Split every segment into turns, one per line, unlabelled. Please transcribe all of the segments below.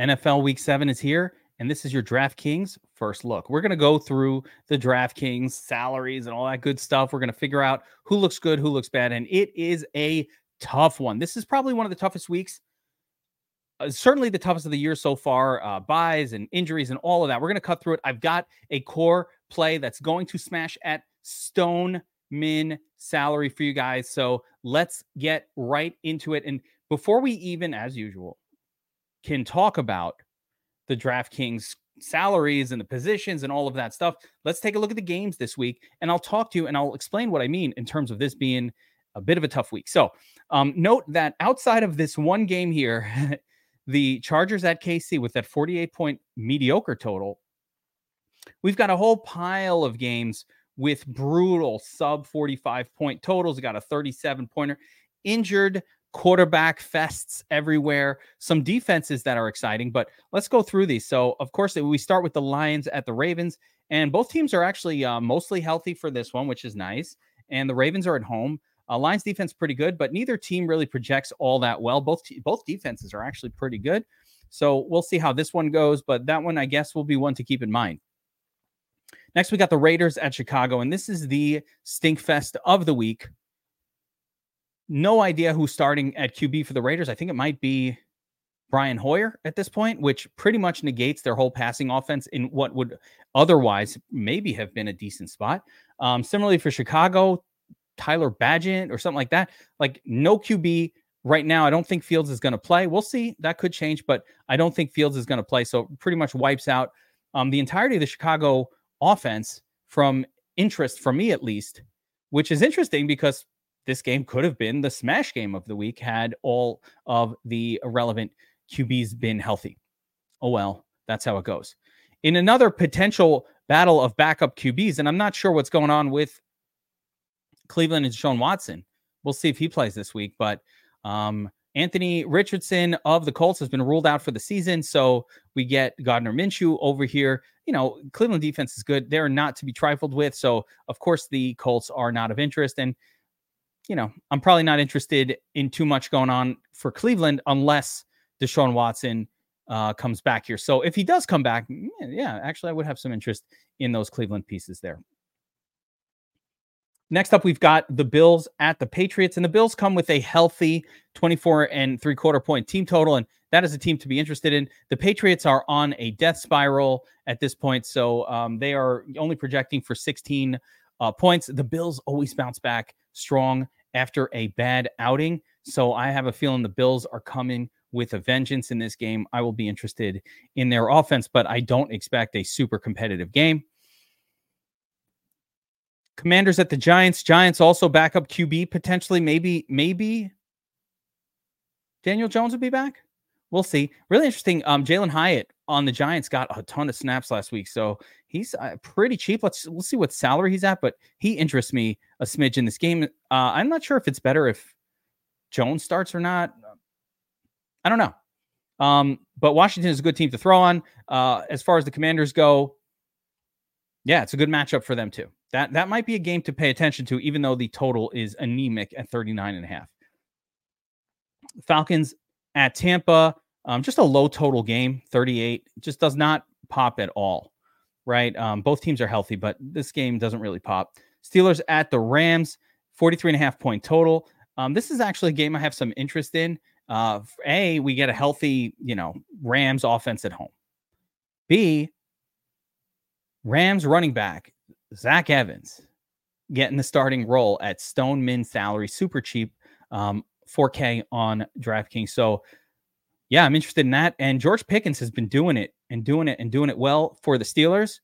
NFL Week Seven is here, and this is your DraftKings first look. We're going to go through the DraftKings salaries and all that good stuff. We're going to figure out who looks good, who looks bad, and it is a tough one. This is probably one of the toughest weeks. Uh, certainly the toughest of the year so far. Uh, byes and injuries and all of that. We're going to cut through it. I've got a core play that's going to smash at Stone Min salary for you guys. So let's get right into it. And before we even, as usual, can talk about the DraftKings salaries and the positions and all of that stuff, let's take a look at the games this week. And I'll talk to you and I'll explain what I mean in terms of this being a bit of a tough week. So um, note that outside of this one game here, the Chargers at KC with that 48 point mediocre total, we've got a whole pile of games with brutal sub 45 point totals. We got a 37 pointer, injured quarterback fests everywhere, some defenses that are exciting, but let's go through these. So, of course, we start with the Lions at the Ravens, and both teams are actually uh, mostly healthy for this one, which is nice. And the Ravens are at home. Uh, Lions defense pretty good, but neither team really projects all that well. Both both defenses are actually pretty good. So we'll see how this one goes, but that one I guess will be one to keep in mind. Next, we got the Raiders at Chicago, and this is the stink fest of the week. No idea who's starting at QB for the Raiders. I think it might be Brian Hoyer at this point, which pretty much negates their whole passing offense in what would otherwise maybe have been a decent spot. Um, similarly for Chicago, Tyler Bagent or something like that. Like no QB right now. I don't think Fields is going to play. We'll see. That could change, but I don't think Fields is going to play. So pretty much wipes out um, the entirety of the Chicago offense from interest, for me at least, which is interesting because this game could have been the smash game of the week had all of the irrelevant QBs been healthy. Oh well, that's how it goes. In another potential battle of backup QBs, and I'm not sure what's going on with Cleveland and Sean Watson. We'll see if he plays this week. But um, Anthony Richardson of the Colts has been ruled out for the season. So we get Gardner Minshew over here. You know, Cleveland defense is good. They're not to be trifled with. So, of course, the Colts are not of interest. And, you know, I'm probably not interested in too much going on for Cleveland unless Deshaun Watson uh, comes back here. So if he does come back, yeah, actually, I would have some interest in those Cleveland pieces there. Next up, we've got the Bills at the Patriots, and the Bills come with a healthy 24 and three quarter point team total, and that is a team to be interested in. The Patriots are on a death spiral at this point, so um, they are only projecting for 16 uh, points. The Bills always bounce back strong after a bad outing, so I have a feeling the Bills are coming with a vengeance in this game. I will be interested in their offense, but I don't expect a super competitive game. Commanders at the Giants. Giants also backup QB potentially. Maybe, maybe Daniel Jones will be back. We'll see. Really interesting. Um, Jalin Hyatt on the Giants got a ton of snaps last week, so he's uh, pretty cheap. Let's we'll see what salary he's at, but he interests me a smidge in this game. Uh, I'm not sure if it's better if Jones starts or not. I don't know. Um, but Washington is a good team to throw on. Uh, as far as the Commanders go, yeah, it's a good matchup for them too. That that might be a game to pay attention to, even though the total is anemic at 39 and a half. Falcons at Tampa, um, just a low total game, 38. Just does not pop at all, right? Um, both teams are healthy, but this game doesn't really pop. Steelers at the Rams, 43 and a half point total. Um, this is actually a game I have some interest in. Uh, a, we get a healthy, you know, Rams offense at home. B, Rams running back Zach Evans getting the starting role at Stone Min salary, super cheap, um, 4K on DraftKings. So, yeah, I'm interested in that. And George Pickens has been doing it and doing it and doing it well for the Steelers.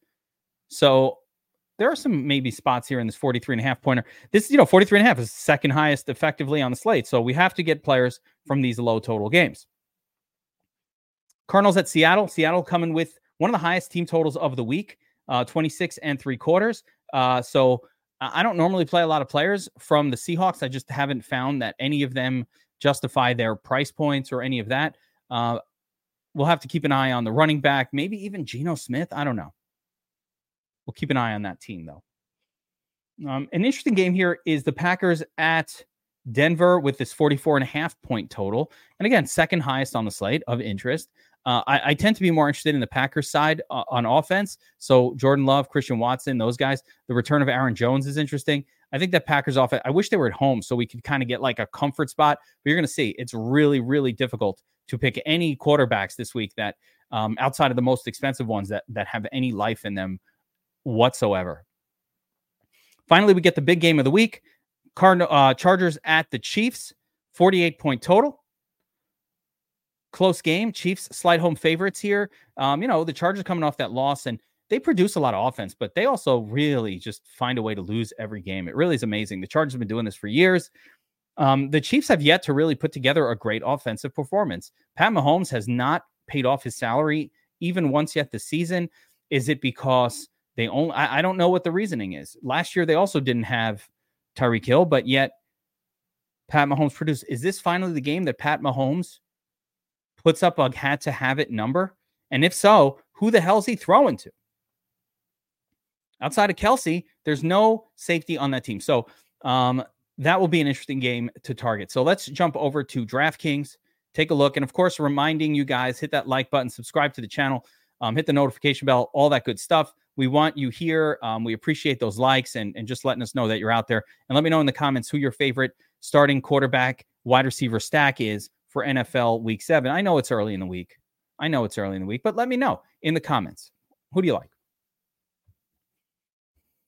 So, there are some maybe spots here in this 43 and a half pointer. This, you know, 43 and a half is second highest effectively on the slate. So, we have to get players from these low total games. Cardinals at Seattle. Seattle coming with one of the highest team totals of the week uh, 26 and three quarters. Uh, so I don't normally play a lot of players from the Seahawks. I just haven't found that any of them justify their price points or any of that. Uh, we'll have to keep an eye on the running back, maybe even Geno Smith. I don't know. We'll keep an eye on that team, though. Um, an interesting game here is the Packers at Denver with this 44 and a half point total. And again, second highest on the slate of interest. Uh, I, I, tend to be more interested in the Packers side uh, on offense. So Jordan Love, Christian Watson, those guys. The return of Aaron Jones is interesting. I think that Packers offense. I wish they were at home so we could kind of get like a comfort spot. But you're going to see it's really, really difficult to pick any quarterbacks this week that um, outside of the most expensive ones that that have any life in them whatsoever. Finally, we get the big game of the week: Cardinal uh, Chargers at the Chiefs. 48 point total. Close game. Chiefs slight home favorites here. Um, you know, the Chargers coming off that loss and they produce a lot of offense, but they also really just find a way to lose every game. It really is amazing. The Chargers have been doing this for years. Um, the Chiefs have yet to really put together a great offensive performance. Pat Mahomes has not paid off his salary even once yet this season. Is it because they only, I, I don't know what the reasoning is. Last year, they also didn't have Tyreek Hill, but yet Pat Mahomes produced. Is this finally the game that Pat Mahomes puts up a had to have it number? And if so, who the hell is he throwing to? Outside of Kelce, there's no safety on that team. So um, that will be an interesting game to target. So let's jump over to DraftKings, take a look. And of course, reminding you guys hit that like button, subscribe to the channel, um, hit the notification bell, all that good stuff. We want you here. Um, we appreciate those likes and, and just letting us know that you're out there. And let me know in the comments who your favorite starting quarterback, wide receiver stack is for NFL week seven. I know it's early in the week. I know it's early in the week, but let me know in the comments. Who do you like?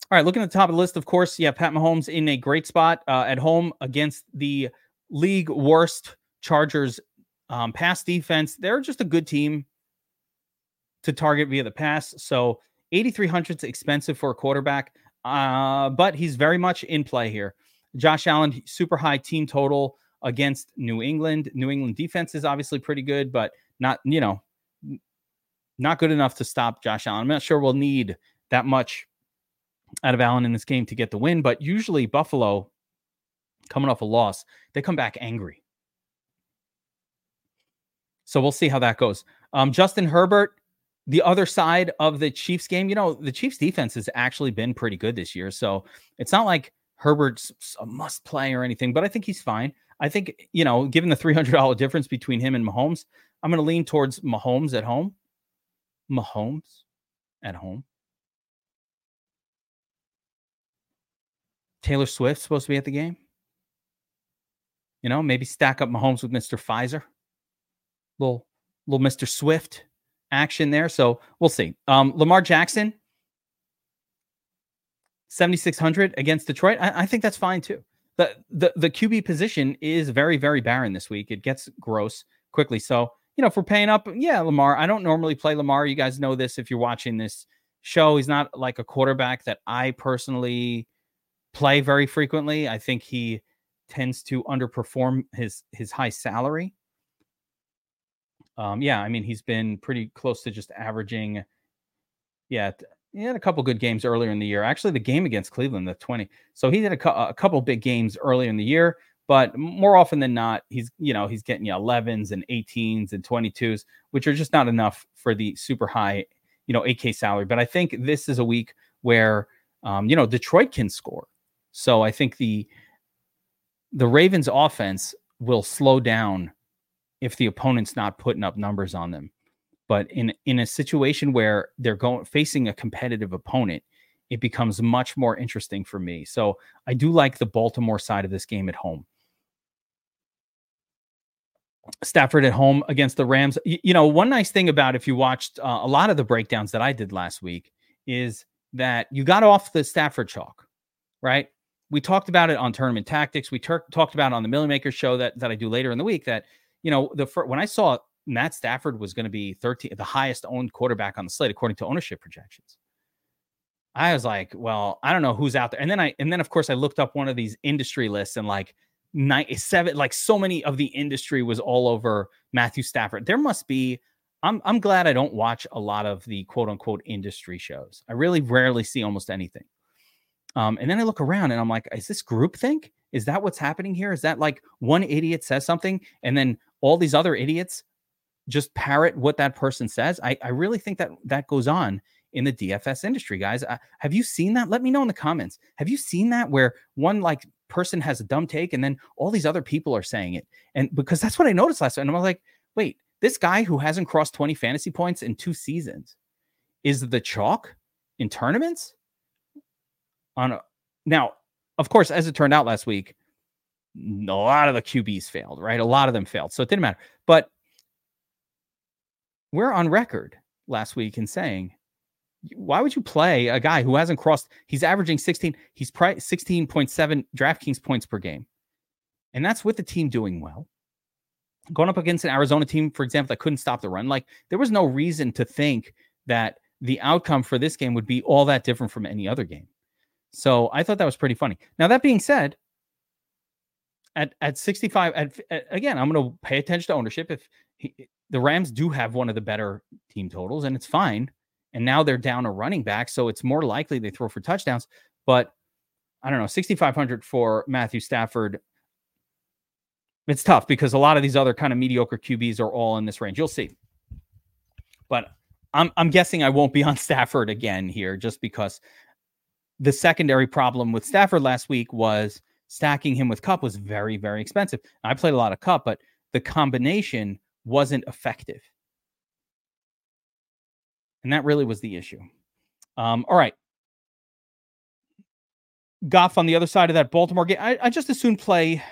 All right, looking at the top of the list, of course, yeah, Pat Mahomes in a great spot uh, at home against the league worst Chargers um, pass defense. They're just a good team to target via the pass. So 8,300 is expensive for a quarterback, uh, but he's very much in play here. Josh Allen, super high team total against New England. New England defense is obviously pretty good, but not, you know, not good enough to stop Josh Allen. I'm not sure we'll need that much out of Allen in this game to get the win, but usually Buffalo, coming off a loss, they come back angry. So we'll see how that goes. Um, Justin Herbert, the other side of the Chiefs game, you know, the Chiefs defense has actually been pretty good this year. So it's not like Herbert's a must play or anything, but I think he's fine. I think, you know, given the $300 difference between him and Mahomes, I'm going to lean towards Mahomes at home. Mahomes at home. Taylor Swift supposed to be at the game. You know, maybe stack up Mahomes with Mr. Pfizer. Little little Mr. Swift action there. So we'll see. Um, Lamar Jackson, 7,600 against Detroit. I, I, think that's fine too. The, the, the QB position is very, very barren this week. It gets gross quickly. So, you know, if we're paying up, yeah, Lamar, I don't normally play Lamar. You guys know this if you're watching this show. He's not like a quarterback that I personally play very frequently. I think he tends to underperform his his high salary. Um, yeah, I mean he's been pretty close to just averaging. Yeah, he had a couple good games earlier in the year. Actually, the game against Cleveland, the 20. So he did a, a couple big games earlier in the year, but more often than not, he's you know he's getting you 11s and 18s and 22s, which are just not enough for the super high you know 8K salary. But I think this is a week where um, you know Detroit can score. So I think the the Ravens offense will slow down if the opponent's not putting up numbers on them. But in in a situation where they're going facing a competitive opponent, it becomes much more interesting for me. So I do like the Baltimore side of this game at home. Stafford at home against the Rams. You, you know, one nice thing about if you watched uh, a lot of the breakdowns that I did last week is that you got off the Stafford chalk, right? We talked about it on tournament tactics. We ter- talked about it on the Milly Maker show that that I do later in the week that you know the fir- when I saw Matt Stafford was going to be 13, the highest owned quarterback on the slate according to ownership projections. I was like, well, I don't know who's out there. And then I, and then of course I looked up one of these industry lists and like nine, seven, like so many of the industry was all over Matthew Stafford. There must be. I'm I'm glad I don't watch a lot of the quote unquote industry shows. I really rarely see almost anything. Um, and then I look around and I'm like, is this groupthink? Is that what's happening here? Is that like one idiot says something and then all these other idiots just parrot what that person says. I, I really think that that goes on in the DFS industry, guys. Uh, have you seen that? Let me know in the comments. Have you seen that where one like person has a dumb take and then all these other people are saying it? And because that's what I noticed last time. And I'm like, wait, This guy who hasn't crossed 20 fantasy points in two seasons is the chalk in tournaments. On a, now, of course, as it turned out last week, a lot of the QBs failed, right? A lot of them failed. So it didn't matter. But we're on record last week in saying, why would you play a guy who hasn't crossed? He's averaging 16, he's pri- 16.7 DraftKings points per game. And that's with the team doing well. Going up against an Arizona team, for example, that couldn't stop the run. Like there was no reason to think that the outcome for this game would be all that different from any other game. So I thought that was pretty funny. Now, that being said, at at 65 at, at, again i'm going to pay attention to ownership. If he, the rams do have one of the better team totals and it's fine and now they're down a running back so it's more likely they throw for touchdowns but i don't know 6500 for matthew stafford it's tough because a lot of these other kind of mediocre qbs are all in this range. You'll see. But i'm i'm guessing i won't be on stafford again here just because the secondary problem with stafford last week was stacking him with Kupp was very, very expensive. I played a lot of Kupp, but the combination wasn't effective. And that really was the issue. Um, all right. Goff on the other side of that Baltimore game. I, I just assume play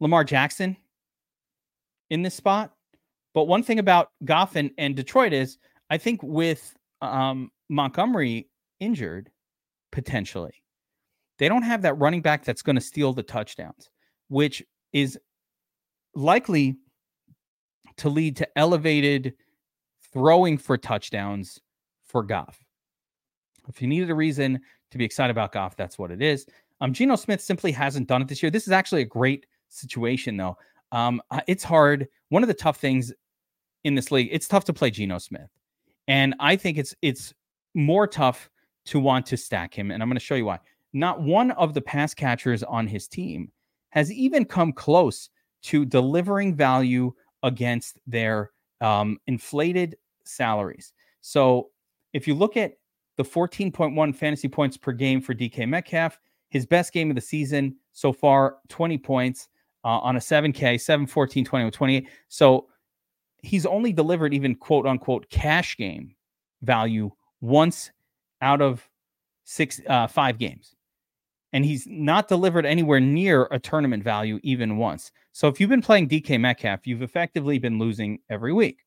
Lamar Jackson in this spot. But one thing about Goff and, and Detroit is I think with um, Montgomery injured potentially, they don't have that running back that's going to steal the touchdowns, which is likely to lead to elevated throwing for touchdowns for Goff. If you needed a reason to be excited about Goff, that's what it is. Um, Geno Smith simply hasn't done it this year. This is actually a great situation, though. Um, it's hard. One of the tough things in this league, it's tough to play Geno Smith, and I think it's it's more tough to want to stack him. And I'm going to show you why not one of the pass catchers on his team has even come close to delivering value against their um, inflated salaries. So if you look at the 14.1 fantasy points per game for DK Metcalf, his best game of the season so far, 20 points uh, on a 7K, 7, 14, 20, 28. So he's only delivered even quote unquote cash game value once out of six, uh, five games and he's not delivered anywhere near a tournament value even once. So if you've been playing DK Metcalf, you've effectively been losing every week.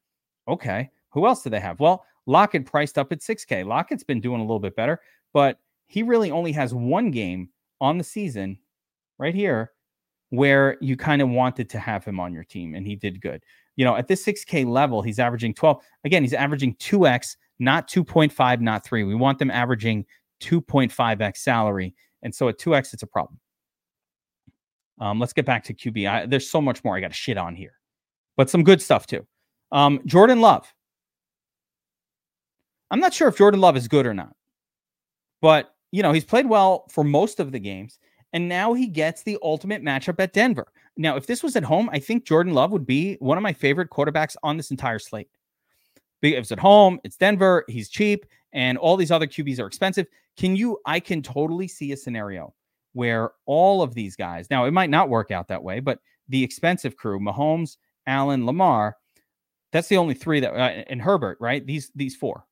Okay, who else do they have? Well, Lockett priced up at 6K. Lockett's been doing a little bit better, but he really only has one game on the season right here where you kind of wanted to have him on your team and he did good. You know, at this 6K level, he's averaging 12. Again, he's averaging 2X, not 2.5, not 3. We want them averaging 2.5X salary and so at 2x, it's a problem. Um, let's get back to QB. I, there's so much more I got to shit on here, but some good stuff too. Um, Jordan Love. I'm not sure if Jordan Love is good or not, but you know he's played well for most of the games, and now he gets the ultimate matchup at Denver. Now, if this was at home, I think Jordan Love would be one of my favorite quarterbacks on this entire slate. If it's at home, it's Denver, he's cheap, and all these other QBs are expensive. Can you? I can totally see a scenario where all of these guys, now it might not work out that way, but the expensive crew, Mahomes, Allen, Lamar, that's the only three that, uh, and Herbert, right? These these four.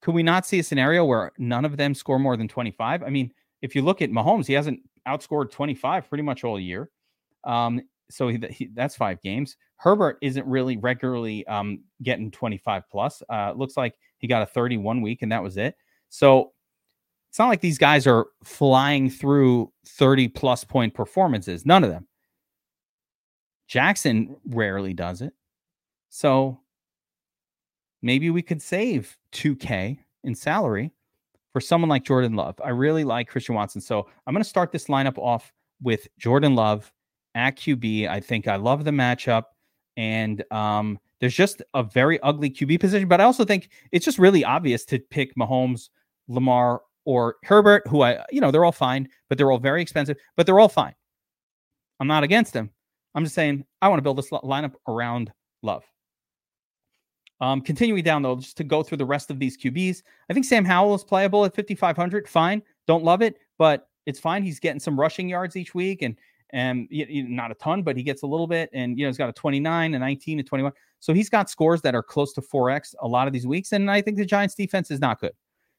Could we not see a scenario where none of them score more than 25? I mean, if you look at Mahomes, he hasn't outscored 25 pretty much all year. Um, so he, he, that's five games. Herbert isn't really regularly um, getting 25 plus. Uh, looks like he got a 31 week and that was it. So it's not like these guys are flying through 30 plus point performances. None of them. Jackson rarely does it. So maybe we could save 2K in salary for someone like Jordan Love. I really like Christian Watson. So I'm going to start this lineup off with Jordan Love at QB. I think I love the matchup. And um, there's just a very ugly QB position, but I also think it's just really obvious to pick Mahomes Lamar, or Herbert, who I, you know, they're all fine, but they're all very expensive, but they're all fine. I'm not against them. I'm just saying I want to build this lineup around Love. Um, continuing down though, just to go through the rest of these QBs, I think Sam Howell is playable at 5,500. Fine, don't love it, but it's fine. He's getting some rushing yards each week, and and not a ton, but he gets a little bit. And you know, he's got a 29, a 19, a 21. So he's got scores that are close to 4x a lot of these weeks. And I think the Giants defense is not good.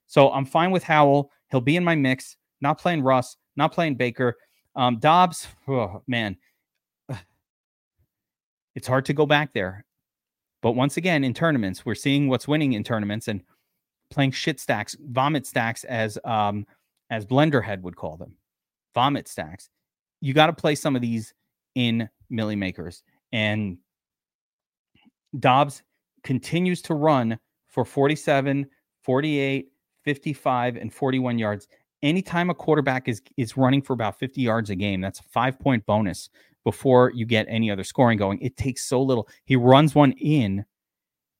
So I'm fine with Howell. He'll be in my mix, not playing Russ, not playing Baker. Um, Dobbs, oh, man, it's hard to go back there. But once again, in tournaments, we're seeing what's winning in tournaments and playing shit stacks, vomit stacks, as um, as Blenderhead would call them, vomit stacks. You got to play some of these in Milly Makers. And Dobbs continues to run for 47, 48, 55, and 41 yards. Anytime a quarterback is is running for about 50 yards a game, that's a five point bonus before you get any other scoring going. It takes so little. He runs one in.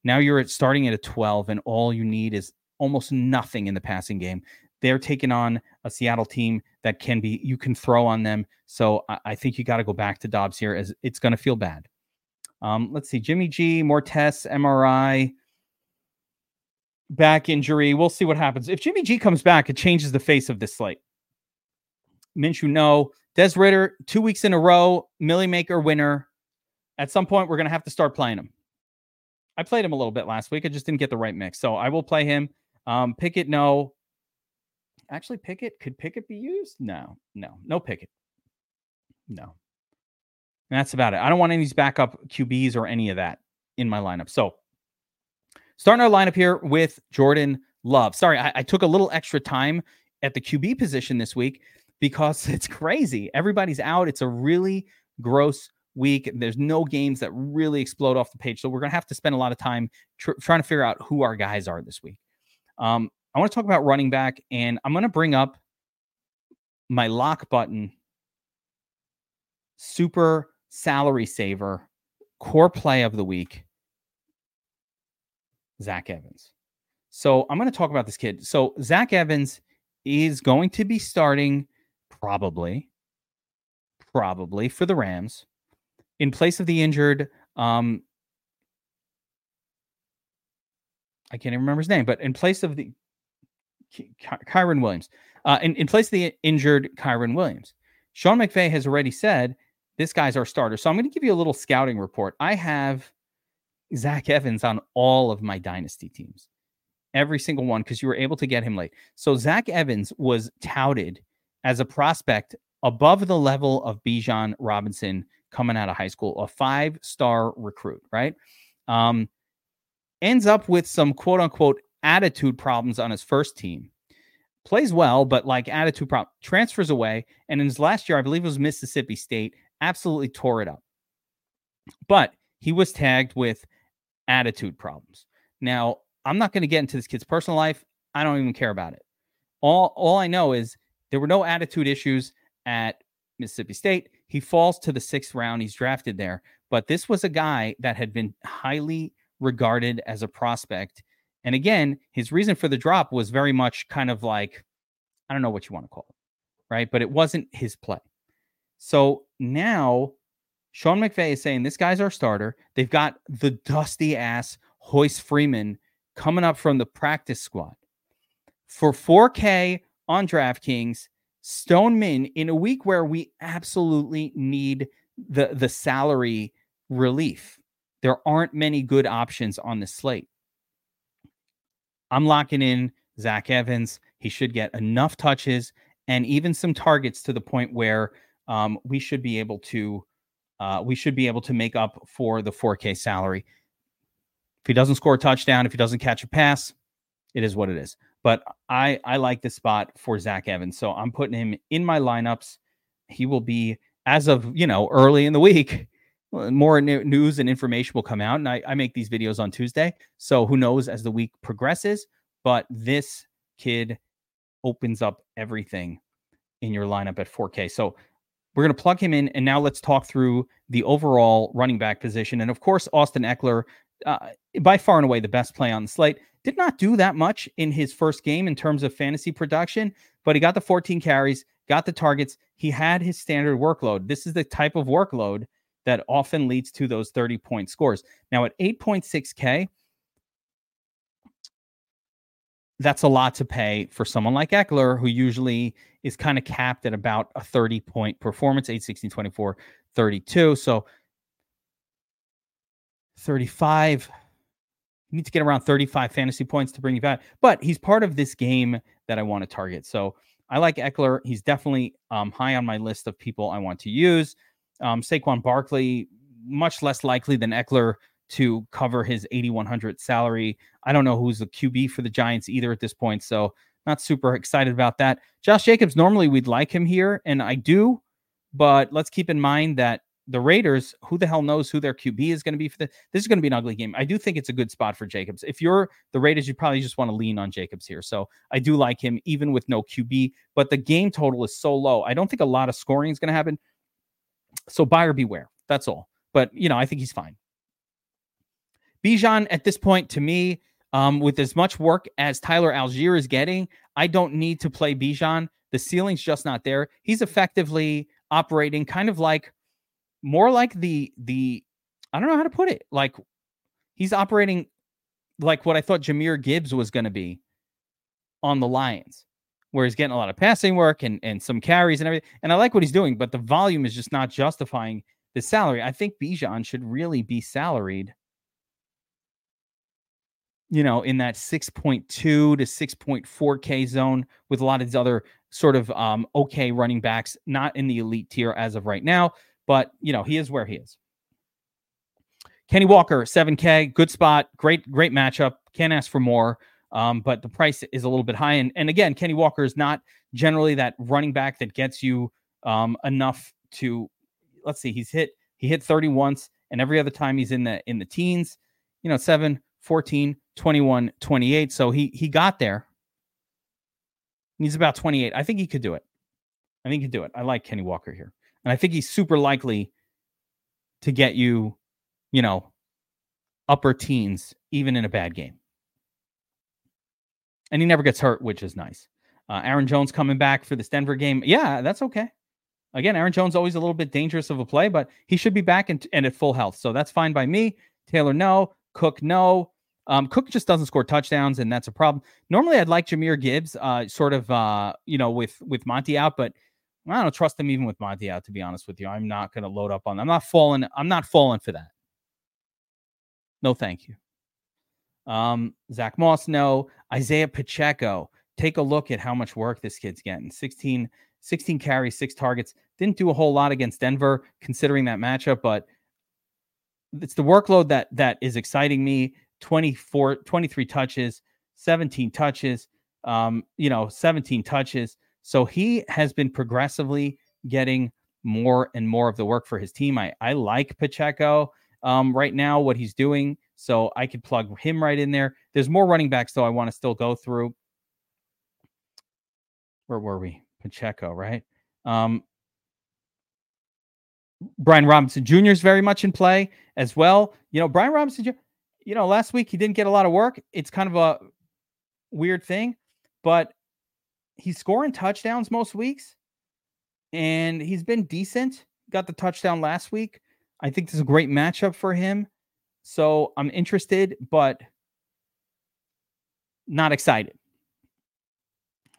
Now you're at starting at a 12, and all you need is almost nothing in the passing game. They're taking on a Seattle team that can be you can throw on them. So I, I think you got to go back to Dobbs here as it's going to feel bad. Um, let's see, Jimmy G, more tests, MRI, back injury. We'll see what happens. If Jimmy G comes back, it changes the face of this slate. Minshew, no. Des Ridder, two weeks in a row, Milly Maker winner. At some point, we're going to have to start playing him. I played him a little bit last week. I just didn't get the right mix. So I will play him. Um, Pickett, no. Actually, Pickett, could Pickett be used? No, no, no Pickett. No. And that's about it. I don't want any of these backup QBs or any of that in my lineup. So starting our lineup here with Jordan Love. Sorry, I, I took a little extra time at the QB position this week because it's crazy. Everybody's out. It's a really gross week. There's no games that really explode off the page. So we're going to have to spend a lot of time tr- trying to figure out who our guys are this week. Um, I want to talk about running back, and I'm going to bring up my lock button super salary saver core play of the week Zach Evans. So I'm going to talk about this kid. So Zach Evans is going to be starting probably, probably for the Rams in place of the injured. Um, I can't even remember his name, but in place of the Kyren Williams, uh, in, in place of the injured Kyren Williams, Sean McVay has already said this guy's our starter. So I'm going to give you a little scouting report. I have Zach Evans on all of my dynasty teams, every single one, because you were able to get him late. So Zach Evans was touted as a prospect above the level of Bijan Robinson coming out of high school, a five star recruit, right? Um, ends up with some quote unquote attitude problems on his first team. Plays well, but like attitude problem, transfers away. And in his last year, I believe it was Mississippi State, absolutely tore it up. But he was tagged with attitude problems. Now, I'm not going to get into this kid's personal life. I don't even care about it. All all I know is there were no attitude issues at Mississippi State. He falls to the sixth round. He's drafted there. But this was a guy that had been highly regarded as a prospect. And again, his reason for the drop was very much kind of like, I don't know what you want to call it, right? But it wasn't his play. So now Sean McVay is saying this guy's our starter. They've got the dusty ass Royce Freeman coming up from the practice squad. For 4K on DraftKings, Stoneman in a week where we absolutely need the the salary relief. There aren't many good options on the slate. I'm locking in Zach Evans. He should get enough touches and even some targets to the point where um, we should be able to uh, we should be able to make up for the 4K salary. If he doesn't score a touchdown, if he doesn't catch a pass, it is what it is. But I I like the spot for Zach Evans, so I'm putting him in my lineups. He will be as of you know early in the week. More news and information will come out, and I, I make these videos on Tuesday. So who knows as the week progresses? But this kid opens up everything in your lineup at 4K. So we're going to plug him in, and now let's talk through the overall running back position. And of course, Austin Ekeler, uh, by far and away the best play on the slate. Did not do that much in his first game in terms of fantasy production, but he got the 14 carries, got the targets. He had his standard workload. This is the type of workload that often leads to those 30 point scores. Now, at 8.6K, that's a lot to pay for someone like Ekeler, who usually is kind of capped at about a 30 point performance 8, 16, 24, 32. So 35. You need to get around 35 fantasy points to bring you back. But he's part of this game that I want to target. So I like Ekeler. He's definitely um, high on my list of people I want to use. Um, Saquon Barkley, much less likely than Ekeler to cover his 8,100 salary. I don't know who's the QB for the Giants either at this point. So not super excited about that. Josh Jacobs, normally we'd like him here, and I do, but let's keep in mind that the Raiders, who the hell knows who their QB is going to be for the, this is going to be an ugly game. I do think it's a good spot for Jacobs. If you're the Raiders, you probably just want to lean on Jacobs here. So I do like him even with no QB, but the game total is so low. I don't think a lot of scoring is going to happen. So buyer beware. That's all. But you know, I think he's fine. Bijan at this point to me, um, with as much work as Tyler Allgeier is getting, I don't need to play Bijan. The ceiling's just not there. He's effectively operating kind of like more like the the I don't know how to put it. Like he's operating like what I thought Jahmyr Gibbs was going to be on the Lions, where he's getting a lot of passing work and and some carries and everything. And I like what he's doing, but the volume is just not justifying the salary. I think Bijan should really be salaried you know, in that 6.2 to 6.4K zone with a lot of these other sort of um, okay running backs, not in the elite tier as of right now, but, you know, he is where he is. Kenny Walker, 7K, good spot, great, great matchup. Can't ask for more. Um, but the price is a little bit high. And, and again, Kenny Walker is not generally that running back that gets you um, enough to, let's see, he's hit, he hit 30 once, and every other time he's in the in the teens, you know, 7, 14, 21, 28. So he he got there. He's about 28. I think he could do it. I think he could do it. I like Kenny Walker here. And I think he's super likely to get you, you know, upper teens, even in a bad game. And he never gets hurt, which is nice. Uh, Aaron Jones coming back for this Denver game. Yeah, that's okay. Again, Aaron Jones always a little bit dangerous of a play, but he should be back and, and at full health. So that's fine by me. Taylor, no. Cook, no. Um, Cook just doesn't score touchdowns, and that's a problem. Normally, I'd like Jahmyr Gibbs, uh, sort of, uh, you know, with with Monty out, but I don't trust him even with Monty out. To be honest with you, I'm not going to load up on. I'm not falling. I'm not falling for that. No, thank you. Um, Zach Moss, no. Isaiah Pacheco. Take a look at how much work this kid's getting. 16, 16 carries, six targets. Didn't do a whole lot against Denver, considering that matchup, but it's the workload that that is exciting me. 24, 23 touches, 17 touches, um, you know, 17 touches. So he has been progressively getting more and more of the work for his team. I, I like Pacheco um, right now, what he's doing. So I could plug him right in there. There's more running backs, though, I want to still go through. Where were we? Pacheco, right? Um, Brian Robinson Jr. is very much in play as well. You know, Brian Robinson you know, last week he didn't get a lot of work. It's kind of a weird thing, but he's scoring touchdowns most weeks and he's been decent. Got the touchdown last week. I think this is a great matchup for him. So I'm interested, but not excited.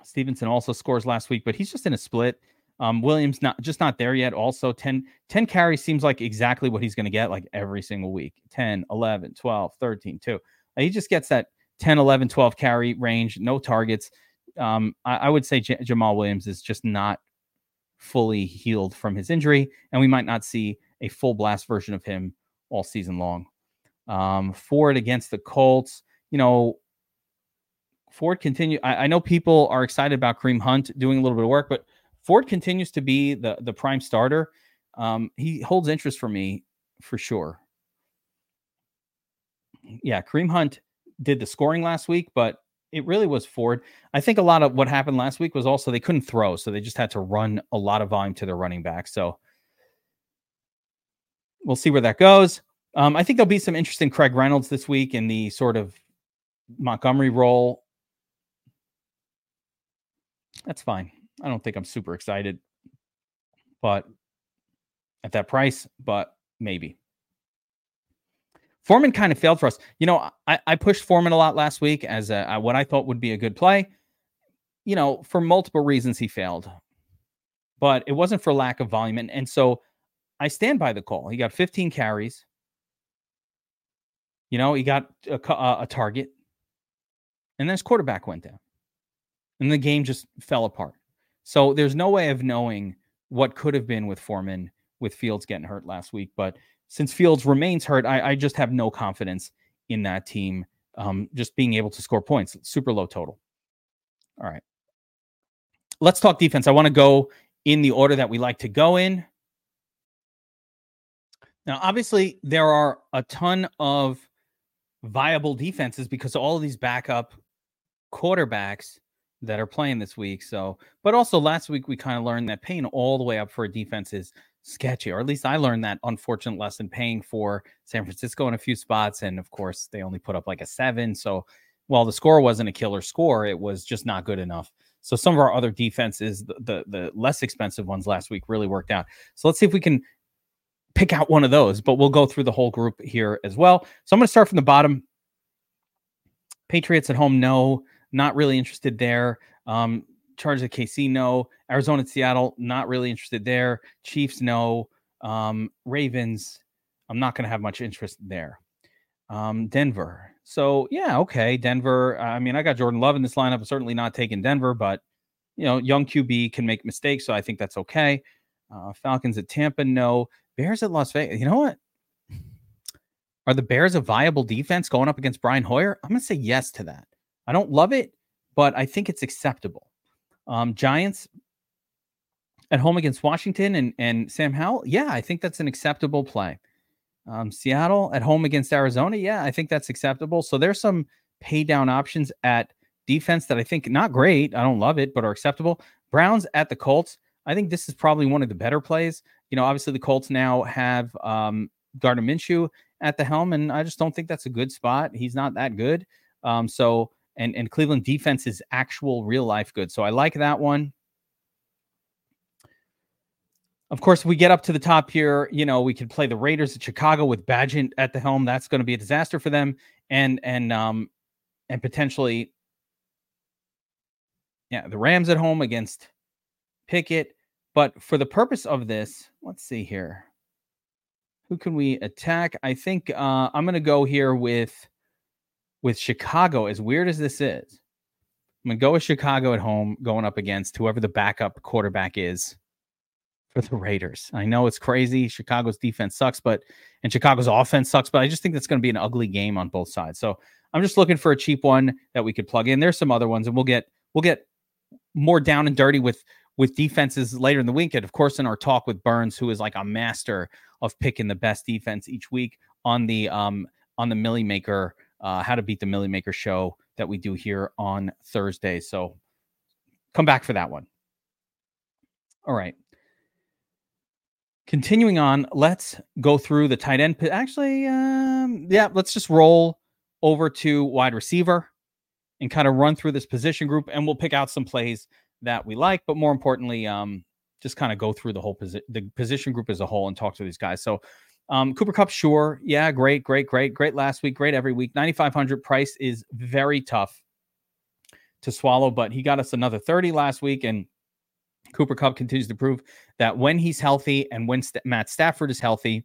Stevenson also scores last week, but he's just in a split. Um, Williams not just not there yet. Also 10, 10 carries seems like exactly what he's going to get like every single week 10, 11, 12, 13, 2. He just gets that 10, 11, 12 carry range, no targets. Um, I, I would say J- Jamaal Williams is just not fully healed from his injury, and we might not see a full blast version of him all season long. Um, Ford against the Colts, you know, Ford continue. I, I know people are excited about Kareem Hunt doing a little bit of work, but Ford continues to be the the prime starter. Um, he holds interest for me for sure. Yeah, Kareem Hunt did the scoring last week, but it really was Ford. I think a lot of what happened last week was also they couldn't throw, so they just had to run a lot of volume to their running back. So we'll see where that goes. Um, I think there'll be some interesting Craig Reynolds this week in the sort of Montgomery role. That's fine. I don't think I'm super excited, but at that price, but maybe. Foreman kind of failed for us. You know, I, I pushed Foreman a lot last week as a, what I thought would be a good play. you know, for multiple reasons he failed, but it wasn't for lack of volume. And, and so I stand by the call. He got 15 carries. You know, he got a, a target, and then his quarterback went down, and the game just fell apart. So there's no way of knowing what could have been with Foreman with Fields getting hurt last week. But since Fields remains hurt, I, I just have no confidence in that team um, just being able to score points. Super low total. All right. Let's talk defense. I want to go in the order that we like to go in. Now, obviously, there are a ton of viable defenses because all of these backup quarterbacks that are playing this week. So, but also last week we kind of learned that paying all the way up for a defense is sketchy, or at least I learned that unfortunate lesson paying for San Francisco in a few spots. And of course, they only put up like a seven. So, while the score wasn't a killer score, it was just not good enough. So some of our other defenses, the, the, the less expensive ones last week, really worked out. So let's see if we can pick out one of those. But we'll go through the whole group here as well. So I'm going to start from the bottom. Patriots at home, no, not really interested there. Um, Chargers at KC, no. Arizona at Seattle, not really interested there. Chiefs, no. Um, Ravens, I'm not going to have much interest there. Um, Denver. So yeah, okay, Denver. I mean, I got Jordan Love in this lineup. I'm certainly not taking Denver, but you know, young QB can make mistakes, so I think that's okay. Uh, Falcons at Tampa, no. Bears at Las Vegas. You know what? Are the Bears a viable defense going up against Brian Hoyer? I'm going to say yes to that. I don't love it, but I think it's acceptable. Um, Giants at home against Washington and, and Sam Howell. Yeah, I think that's an acceptable play. Um, Seattle at home against Arizona. Yeah, I think that's acceptable. So there's some pay down options at defense that I think not great. I don't love it, but are acceptable. Browns at the Colts. I think this is probably one of the better plays. You know, obviously the Colts now have um, Gardner Minshew at the helm, and I just don't think that's a good spot. He's not that good. Um, so and and Cleveland defense is actual real life good. So I like that one. Of course, we get up to the top here. You know, we could play the Raiders at Chicago with Bagent at the helm. That's going to be a disaster for them, and and um and potentially, yeah, the Rams at home against Pickett. But for the purpose of this, let's see here. Who can we attack? I think uh, I'm going to go here with with Chicago. As weird as this is, I'm going to go with Chicago at home, going up against whoever the backup quarterback is for the Raiders. I know it's crazy. Chicago's defense sucks, but and Chicago's offense sucks, but I just think that's going to be an ugly game on both sides. So I'm just looking for a cheap one that we could plug in. There's some other ones, and we'll get we'll get more down and dirty with with defenses later in the week. And of course, in our talk with Burns, who is like a master of picking the best defense each week on the um on the Milly Maker, uh, how to beat the Milly Maker show that we do here on Thursday. So come back for that one. All right. Continuing on, let's go through the tight end. Actually, um, yeah, let's just roll over to wide receiver and kind of run through this position group, and we'll pick out some plays that we like, but more importantly, um, just kind of go through the whole position, the position group as a whole, and talk to these guys. So, um, Cooper Kupp, sure, yeah, great, great, great, great last week, great every week. Ninety five hundred price is very tough to swallow, but he got us another thirty last week, and Cooper Kupp continues to prove that when he's healthy and when St- Matt Stafford is healthy,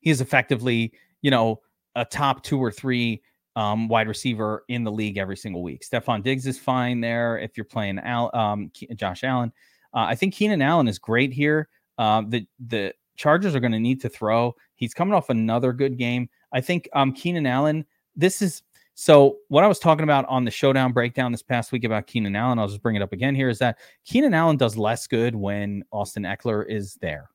he is effectively, you know, a top two or three um, wide receiver in the league every single week. Stefon Diggs is fine there if you're playing Al, um, Josh Allen. Uh, I think Keenan Allen is great here. Uh, the the Chargers are going to need to throw. He's coming off another good game. I think um, Keenan Allen. This is so what I was talking about on the showdown breakdown this past week about Keenan Allen, I'll just bring it up again here, is that Keenan Allen does less good when Austin Ekeler is there.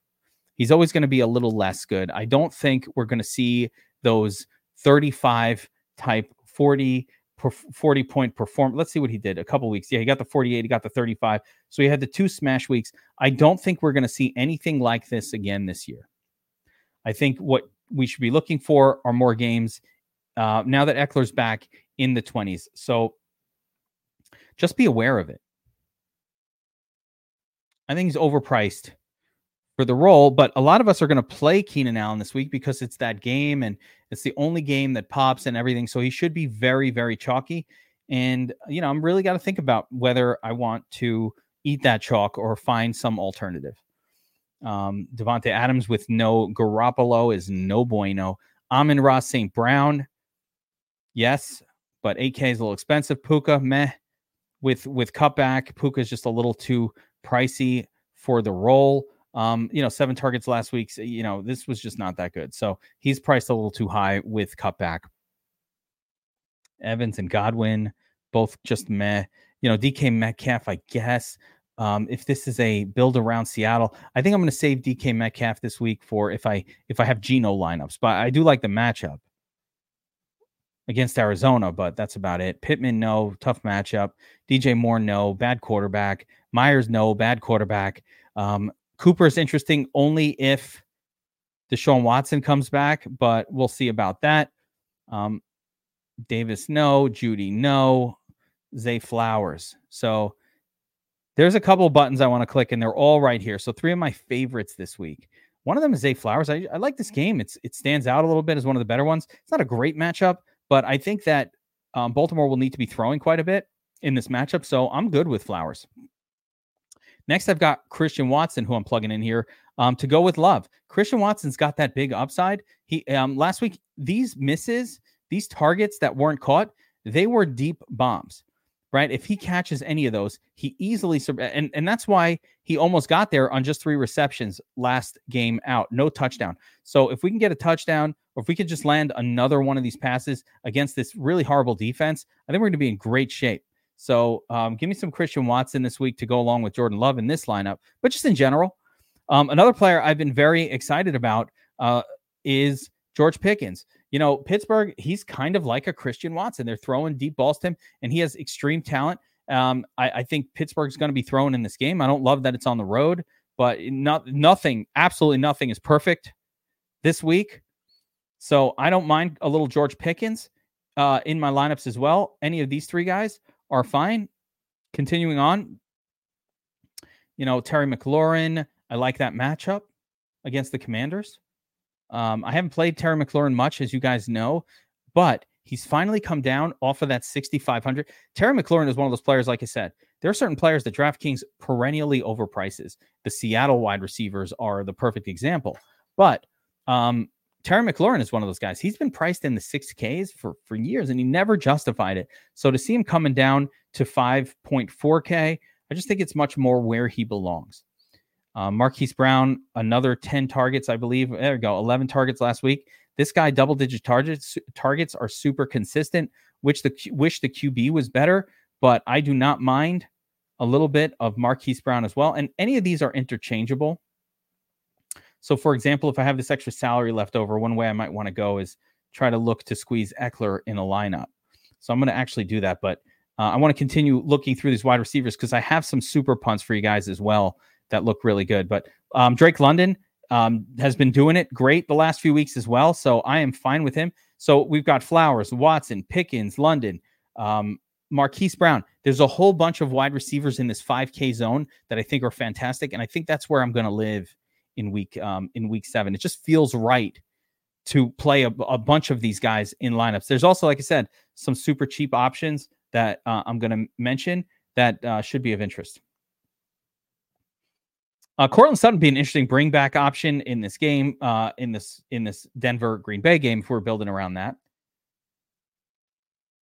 He's always going to be a little less good. I don't think we're going to see those 35 type 40 40 point perform. Let's see what he did a couple weeks. Yeah, he got the 48, he got the 35. So he had the two smash weeks. I don't think we're going to see anything like this again this year. I think what we should be looking for are more games uh, now that Ekeler's back in the 20s. So just be aware of it. I think he's overpriced for the role, but a lot of us are going to play Keenan Allen this week because it's that game and it's the only game that pops and everything. So he should be very, very chalky. And, you know, I'm really got to think about whether I want to eat that chalk or find some alternative. Um, Davante Adams with no Garoppolo is no bueno. Amon-Ra St. Brown, yes, but 8K is a little expensive. Puka, meh. With with cutback, Puka is just a little too pricey for the role. Um, you know, seven targets last week. So, you know, this was just not that good. So he's priced a little too high with cutback. Evans and Godwin, both just meh. You know, DK Metcalf, I guess. Um, if this is a build around Seattle, I think I'm going to save DK Metcalf this week for if I if I have Geno lineups. But I do like the matchup against Arizona, but that's about it. Pittman, no, tough matchup. DJ Moore, no, bad quarterback. Meyers, no, bad quarterback. Um, Cooper is interesting only if Deshaun Watson comes back, but we'll see about that. Um, Davis, no. Jeudy, no. Zay Flowers. So there's a couple buttons I want to click, and they're all right here. So three of my favorites this week. One of them is Zay Flowers. I, I like this game. It's it stands out a little bit as one of the better ones. It's not a great matchup, but I think that um, Baltimore will need to be throwing quite a bit in this matchup. So I'm good with Flowers. Next, I've got Christian Watson, who I'm plugging in here um, to go with Love. Christian Watson's got that big upside. He um, last week these misses these targets that weren't caught, they were deep bombs, right? If he catches any of those, he easily and and that's why he almost got there on just three receptions last game out, no touchdown. So if we can get a touchdown, or if we could just land another one of these passes against this really horrible defense, I think we're going to be in great shape. So um, give me some Christian Watson this week to go along with Jordan Love in this lineup, but just in general. Um, another player I've been very excited about uh, is George Pickens you know, Pittsburgh, he's kind of like a Christian Watson. They're throwing deep balls to him, and he has extreme talent. Um, I, I think Pittsburgh's going to be thrown in this game. I don't love that it's on the road, but not nothing, absolutely nothing is perfect this week. So I don't mind a little George Pickens uh, in my lineups as well. Any of these three guys are fine. Continuing on, you know, Terry McLaurin, I like that matchup against the Commanders. Um, I haven't played Terry McLaurin much, as you guys know, but he's finally come down off of that 6,500. Terry McLaurin is one of those players, like I said, there are certain players that DraftKings perennially overprices. The Seattle wide receivers are the perfect example. But um, Terry McLaurin is one of those guys. He's been priced in the 6Ks for, for years and he never justified it. So to see him coming down to 5.4K, I just think it's much more where he belongs. Uh, Marquise Brown, another 10 targets, I believe. There we go, 11 targets last week. This guy, double digit targets, targets are super consistent. Which the wish the QB was better, but I do not mind a little bit of Marquise Brown as well. And any of these are interchangeable. So, for example, if I have this extra salary left over, one way I might want to go is try to look to squeeze Ekeler in a lineup. So I'm going to actually do that, but uh, I want to continue looking through these wide receivers because I have some super punts for you guys as well that look really good. But um, Drake London um, has been doing it great the last few weeks as well. So I am fine with him. So we've got Flowers, Watson, Pickens, London, um, Marquise Brown. There's a whole bunch of wide receivers in this 5K zone that I think are fantastic, and I think that's where I'm going to live in week um, in week seven. It just feels right to play a, a, bunch of these guys in lineups. There's also, like I said, some super cheap options that uh, I'm going to mention that uh, should be of interest. Uh, Courtland Sutton be an interesting bring back option in this game, uh, in this in this Denver Green Bay game if we're building around that.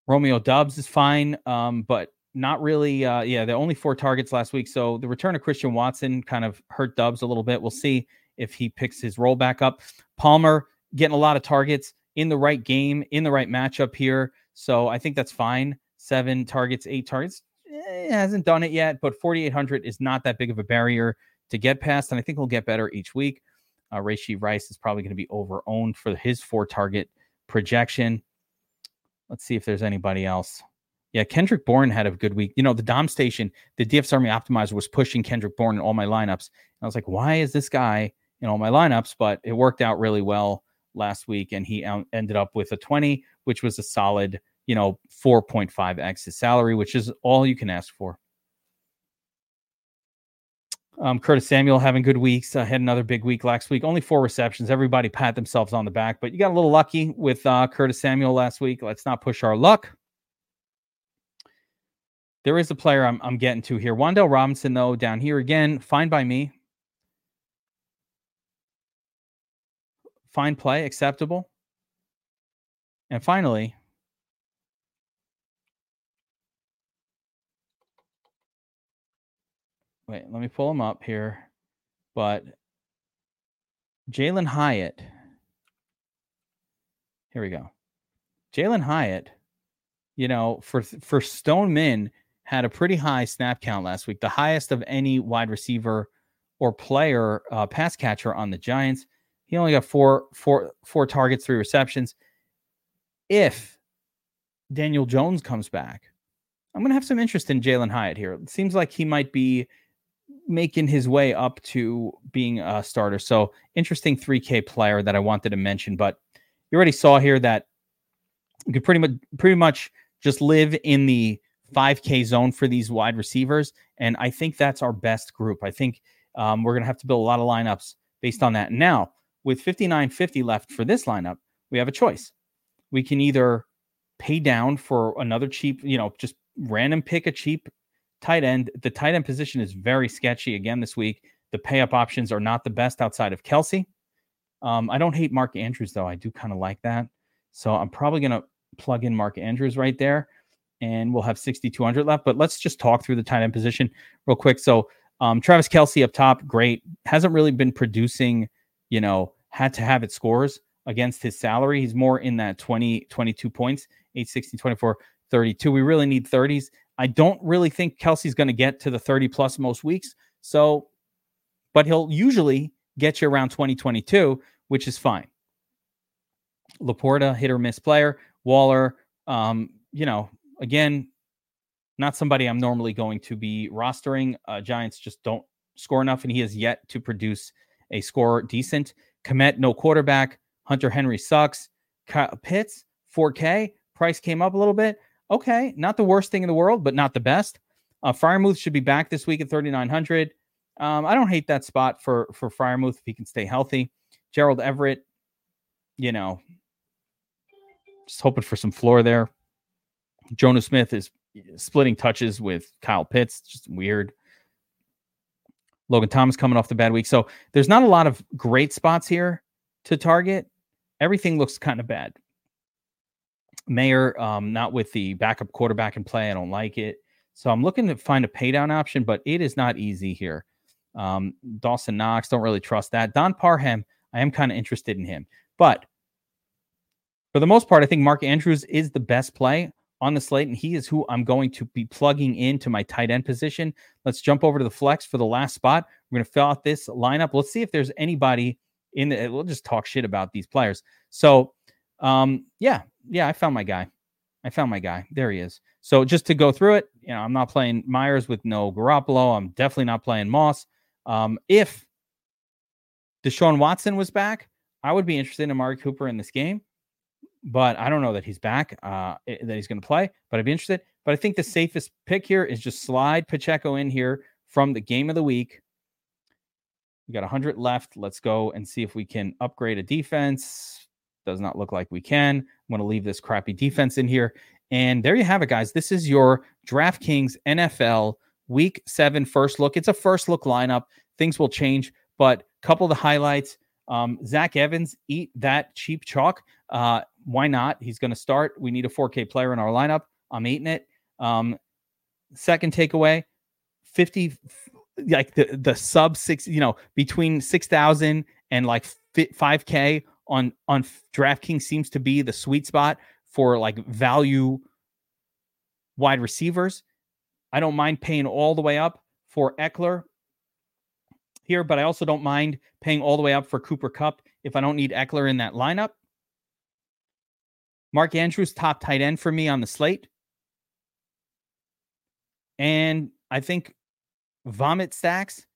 Romeo Doubs is fine, um, but not really. Uh, yeah, the only four targets last week, so the return of Christian Watson kind of hurt Doubs a little bit. We'll see if he picks his role back up. Palmer getting a lot of targets in the right game, in the right matchup here, so I think that's fine. Seven targets, eight targets. Eh, hasn't done it yet, but 4,800 is not that big of a barrier to get past, and I think he'll get better each week. Uh, Rashee Rice is probably going to be over owned for his four target projection. Let's see if there's anybody else. Yeah, Kendrick Bourne had a good week. You know, the Dom station, the DFS Army Optimizer was pushing Kendrick Bourne in all my lineups. And I was like, why is this guy in all my lineups? But it worked out really well last week, and he ended up with a 20, which was a solid, you know, 4.5x his salary, which is all you can ask for. Um, Curtis Samuel having good weeks. Uh, had another big week last week. Only four receptions. Everybody pat themselves on the back, but you got a little lucky with uh, Curtis Samuel last week. Let's not push our luck. There is a player I'm, I'm getting to here. Wan'Dale Robinson, though, down here again, fine by me. Fine play, acceptable. And finally, wait, let me pull him up here. But Jalen Hyatt, here we go. Jalen Hyatt, you know, for for Stone Min had a pretty high snap count last week, the highest of any wide receiver or player uh, pass catcher on the Giants. He only got four four four targets, three receptions. If Daniel Jones comes back, I'm going to have some interest in Jalen Hyatt here. It seems like he might be making his way up to being a starter. So interesting 3K player that I wanted to mention. But you already saw here that you could pretty much pretty much just live in the 5K zone for these wide receivers, and I think that's our best group. I think um, we're going to have to build a lot of lineups based on that. Now, with 59.50 left for this lineup, we have a choice. We can either pay down for another cheap, you know, just random pick a cheap tight end. The tight end position is very sketchy again this week. The pay up options are not the best outside of Kelce. Um, I don't hate Mark Andrews though. I do kind of like that. So I'm probably going to plug in Mark Andrews right there and we'll have 6,200 left. But let's just talk through the tight end position real quick. So um, Travis Kelce up top, great. Hasn't really been producing, you know, had to have it scores against his salary. He's more in that 20, 22 points, 8, 16, 24, 32. We really need 30s. I don't really think Kelce's going to get to the 30 plus most weeks. So, but he'll usually get you around 2022, which is fine. LaPorta, hit or miss player. Waller, um, you know, again, not somebody I'm normally going to be rostering. Uh, Giants just don't score enough, and he has yet to produce a score decent. Kmet, no quarterback. Hunter Henry sucks. Kyle Pitts, 4K. Price came up a little bit. Okay, not the worst thing in the world, but not the best. Uh, should be back this week at 3,900. Um, I don't hate that spot for for Freiermuth if he can stay healthy. Gerald Everett, you know, just hoping for some floor there. Jonnu Smith is splitting touches with Kyle Pitts, just weird. Logan Thomas coming off the bad week. So there's not a lot of great spots here to target. Everything looks kind of bad. Mayer, um, not with the backup quarterback in play. I don't like it. So I'm looking to find a paydown option, but it is not easy here. Um, Dawson Knox, don't really trust that. Don Parham, I am kind of interested in him. But for the most part, I think Mark Andrews is the best play on the slate, and he is who I'm going to be plugging into my tight end position. Let's jump over to the flex for the last spot. We're going to fill out this lineup. Let's see if there's anybody in the. We'll just talk shit about these players. So, um, yeah, yeah, I found my guy. I found my guy. There he is. So just to go through it, you know, I'm not playing Meyers with no Garoppolo. I'm definitely not playing Moss. Um, if Deshaun Watson was back, I would be interested in Amari Cooper in this game but I don't know that he's back, uh, that he's going to play, but I'd be interested. But I think the safest pick here is just slide Pacheco in here from the game of the week. We got 100 left. Let's go and see if we can upgrade a defense. Does not look like we can. I'm going to leave this crappy defense in here. And there you have it, guys. This is your DraftKings NFL Week seven first look. It's a first look lineup. Things will change, but a couple of the highlights. Um, Zach Evans, eat that cheap chalk. Uh, why not? He's going to start. We need a 4K player in our lineup. I'm eating it. Um, second takeaway 50, like the, the sub six, you know, between 6,000 and like 5K on, on DraftKings seems to be the sweet spot for like value wide receivers. I don't mind paying all the way up for Ekeler here, but I also don't mind paying all the way up for Cooper Kupp if I don't need Ekeler in that lineup. Mark Andrews, top tight end for me on the slate. And I think vomit stacks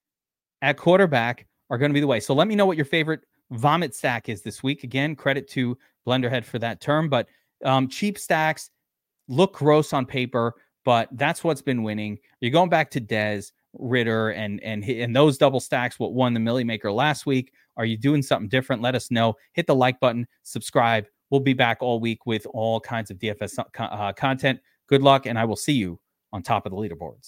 at quarterback are going to be the way. So let me know what your favorite vomit stack is this week. Again, credit to Blenderhead for that term, but um, cheap stacks look gross on paper, but that's what's been winning. You're going back to Des, Ridder, and and and those double stacks. What won the Milly Maker last week? Are you doing something different? Let us know. Hit the like button, subscribe, We'll be back all week with all kinds of DFS uh, content. Good luck, and I will see you on top of the leaderboards.